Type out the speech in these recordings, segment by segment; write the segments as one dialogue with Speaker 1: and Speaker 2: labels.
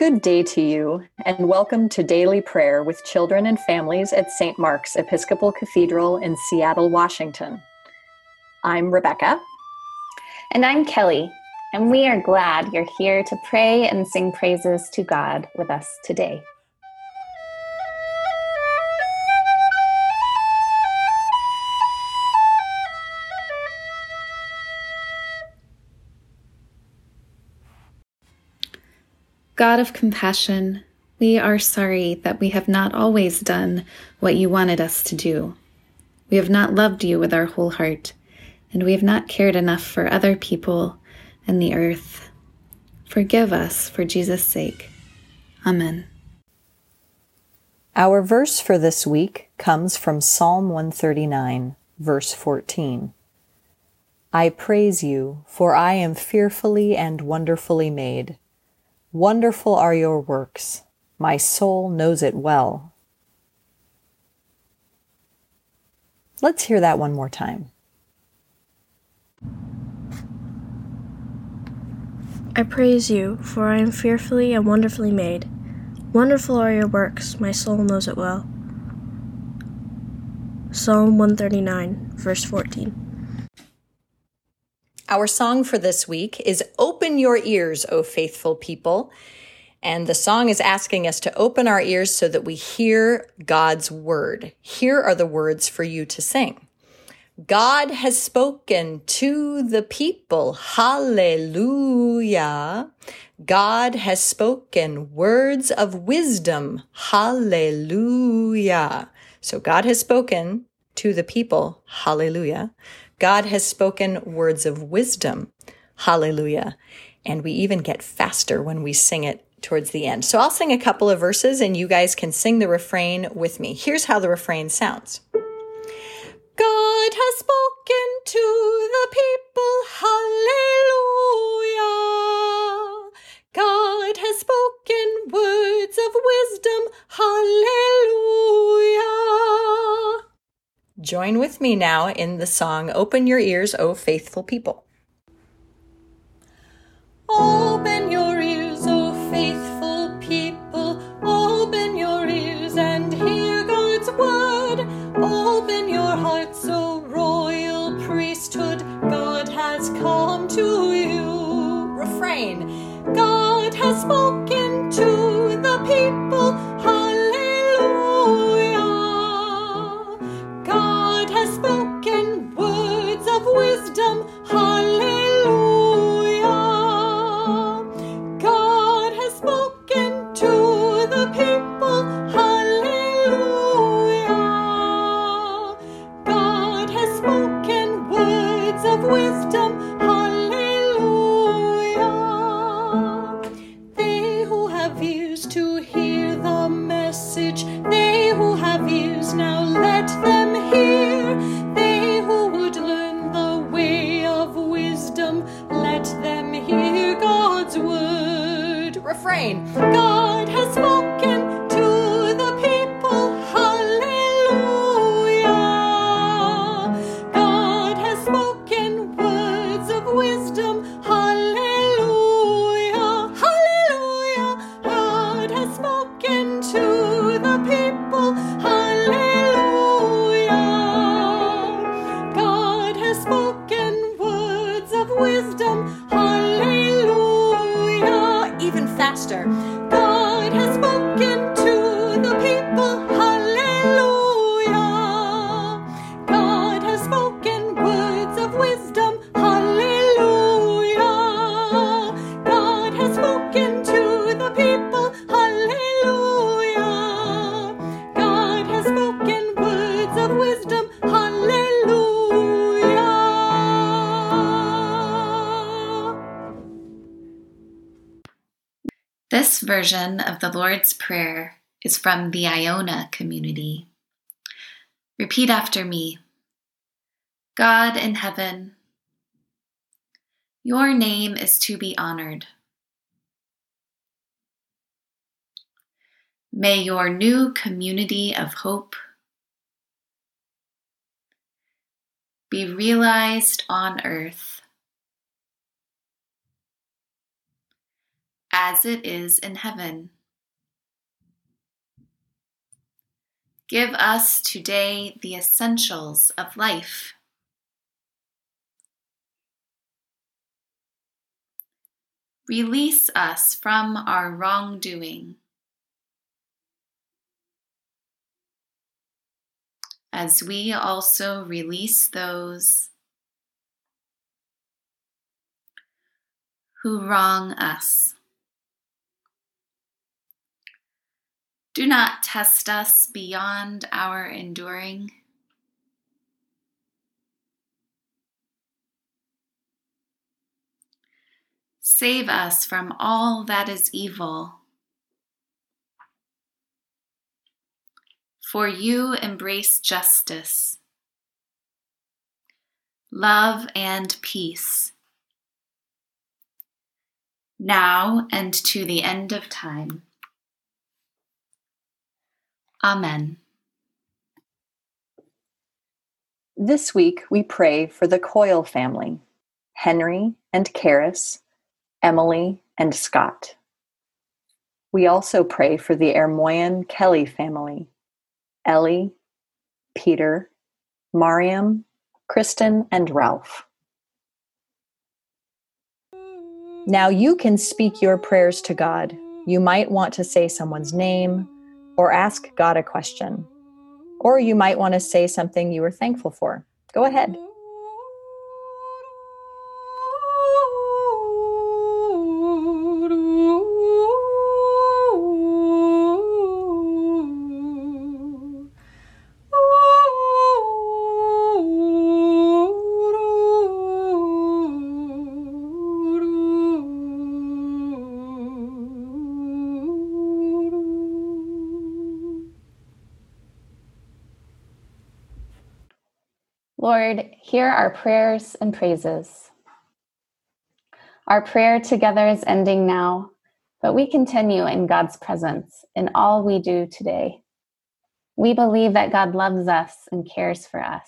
Speaker 1: Good day to you, and welcome to Daily Prayer with Children and Families at St. Mark's Episcopal Cathedral in Seattle, Washington. I'm Rebecca.
Speaker 2: And I'm Kelly, and we are glad you're here to pray and sing praises to God with us today. God of compassion, we are sorry that we have not always done what you wanted us to do. We have not loved you with our whole heart, and we have not cared enough for other people and the earth. Forgive us for Jesus' sake. Amen.
Speaker 1: Our verse for this week comes from Psalm 139, verse 14. I praise you, for I am fearfully and wonderfully made. Wonderful are your works. My soul knows it well. Let's hear that one more time.
Speaker 3: I praise you, for I am fearfully and wonderfully made. Wonderful are your works, my soul knows it well. Psalm 139, verse 14.
Speaker 1: Our song for this week is Open Your Ears, O Faithful People. And the song is asking us to open our ears so that we hear God's word. Here are the words for you to sing. God has spoken to the people. Hallelujah. God has spoken words of wisdom. Hallelujah. So God has spoken to the people. Hallelujah. God has spoken words of wisdom. Hallelujah. And we even get faster when we sing it towards the end. So I'll sing a couple of verses and you guys can sing the refrain with me. Here's how the refrain sounds. God has spoken to the people. Hallelujah. Join with me now in the song Open Your Ears, O Faithful People. Open your ears, O faithful people. Open your ears and hear God's word. Open your hearts, O royal priesthood. God has come to you. Refrain God has spoken Refrain Even
Speaker 2: version of the Lord's Prayer is from the Iona community. Repeat after me God in heaven, your name is to be honored. May your new community of hope be realized on earth as it is in heaven. Give us today the essentials of life. Release us from our wrongdoing. As we also release those who wrong us. Do not test us beyond our enduring. Save us from all that is evil. For you embrace justice, love, and peace, now and to the end of time. Amen.
Speaker 1: This week we pray for the Coyle family Henry and Karis, Emily and Scott. We also pray for the Ermoyan Kelly family Ellie, Peter, Mariam, Kristen, and Ralph. Now you can speak your prayers to God. You might want to say someone's name or ask God a question. Or you might want to say something you were thankful for. Go ahead.
Speaker 2: Lord, hear our prayers and praises. Our prayer together is ending now, but we continue in God's presence in all we do today. We believe that God loves us and cares for us.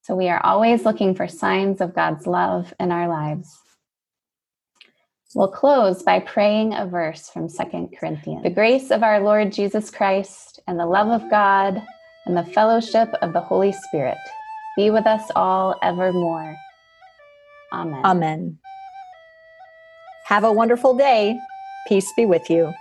Speaker 2: So we are always looking for signs of God's love in our lives. We'll close by praying a verse from Second Corinthians. The grace of our Lord Jesus Christ and the love of God and the fellowship of the Holy Spirit be with us all evermore. Amen.
Speaker 1: Amen. Have a wonderful day. Peace be with you.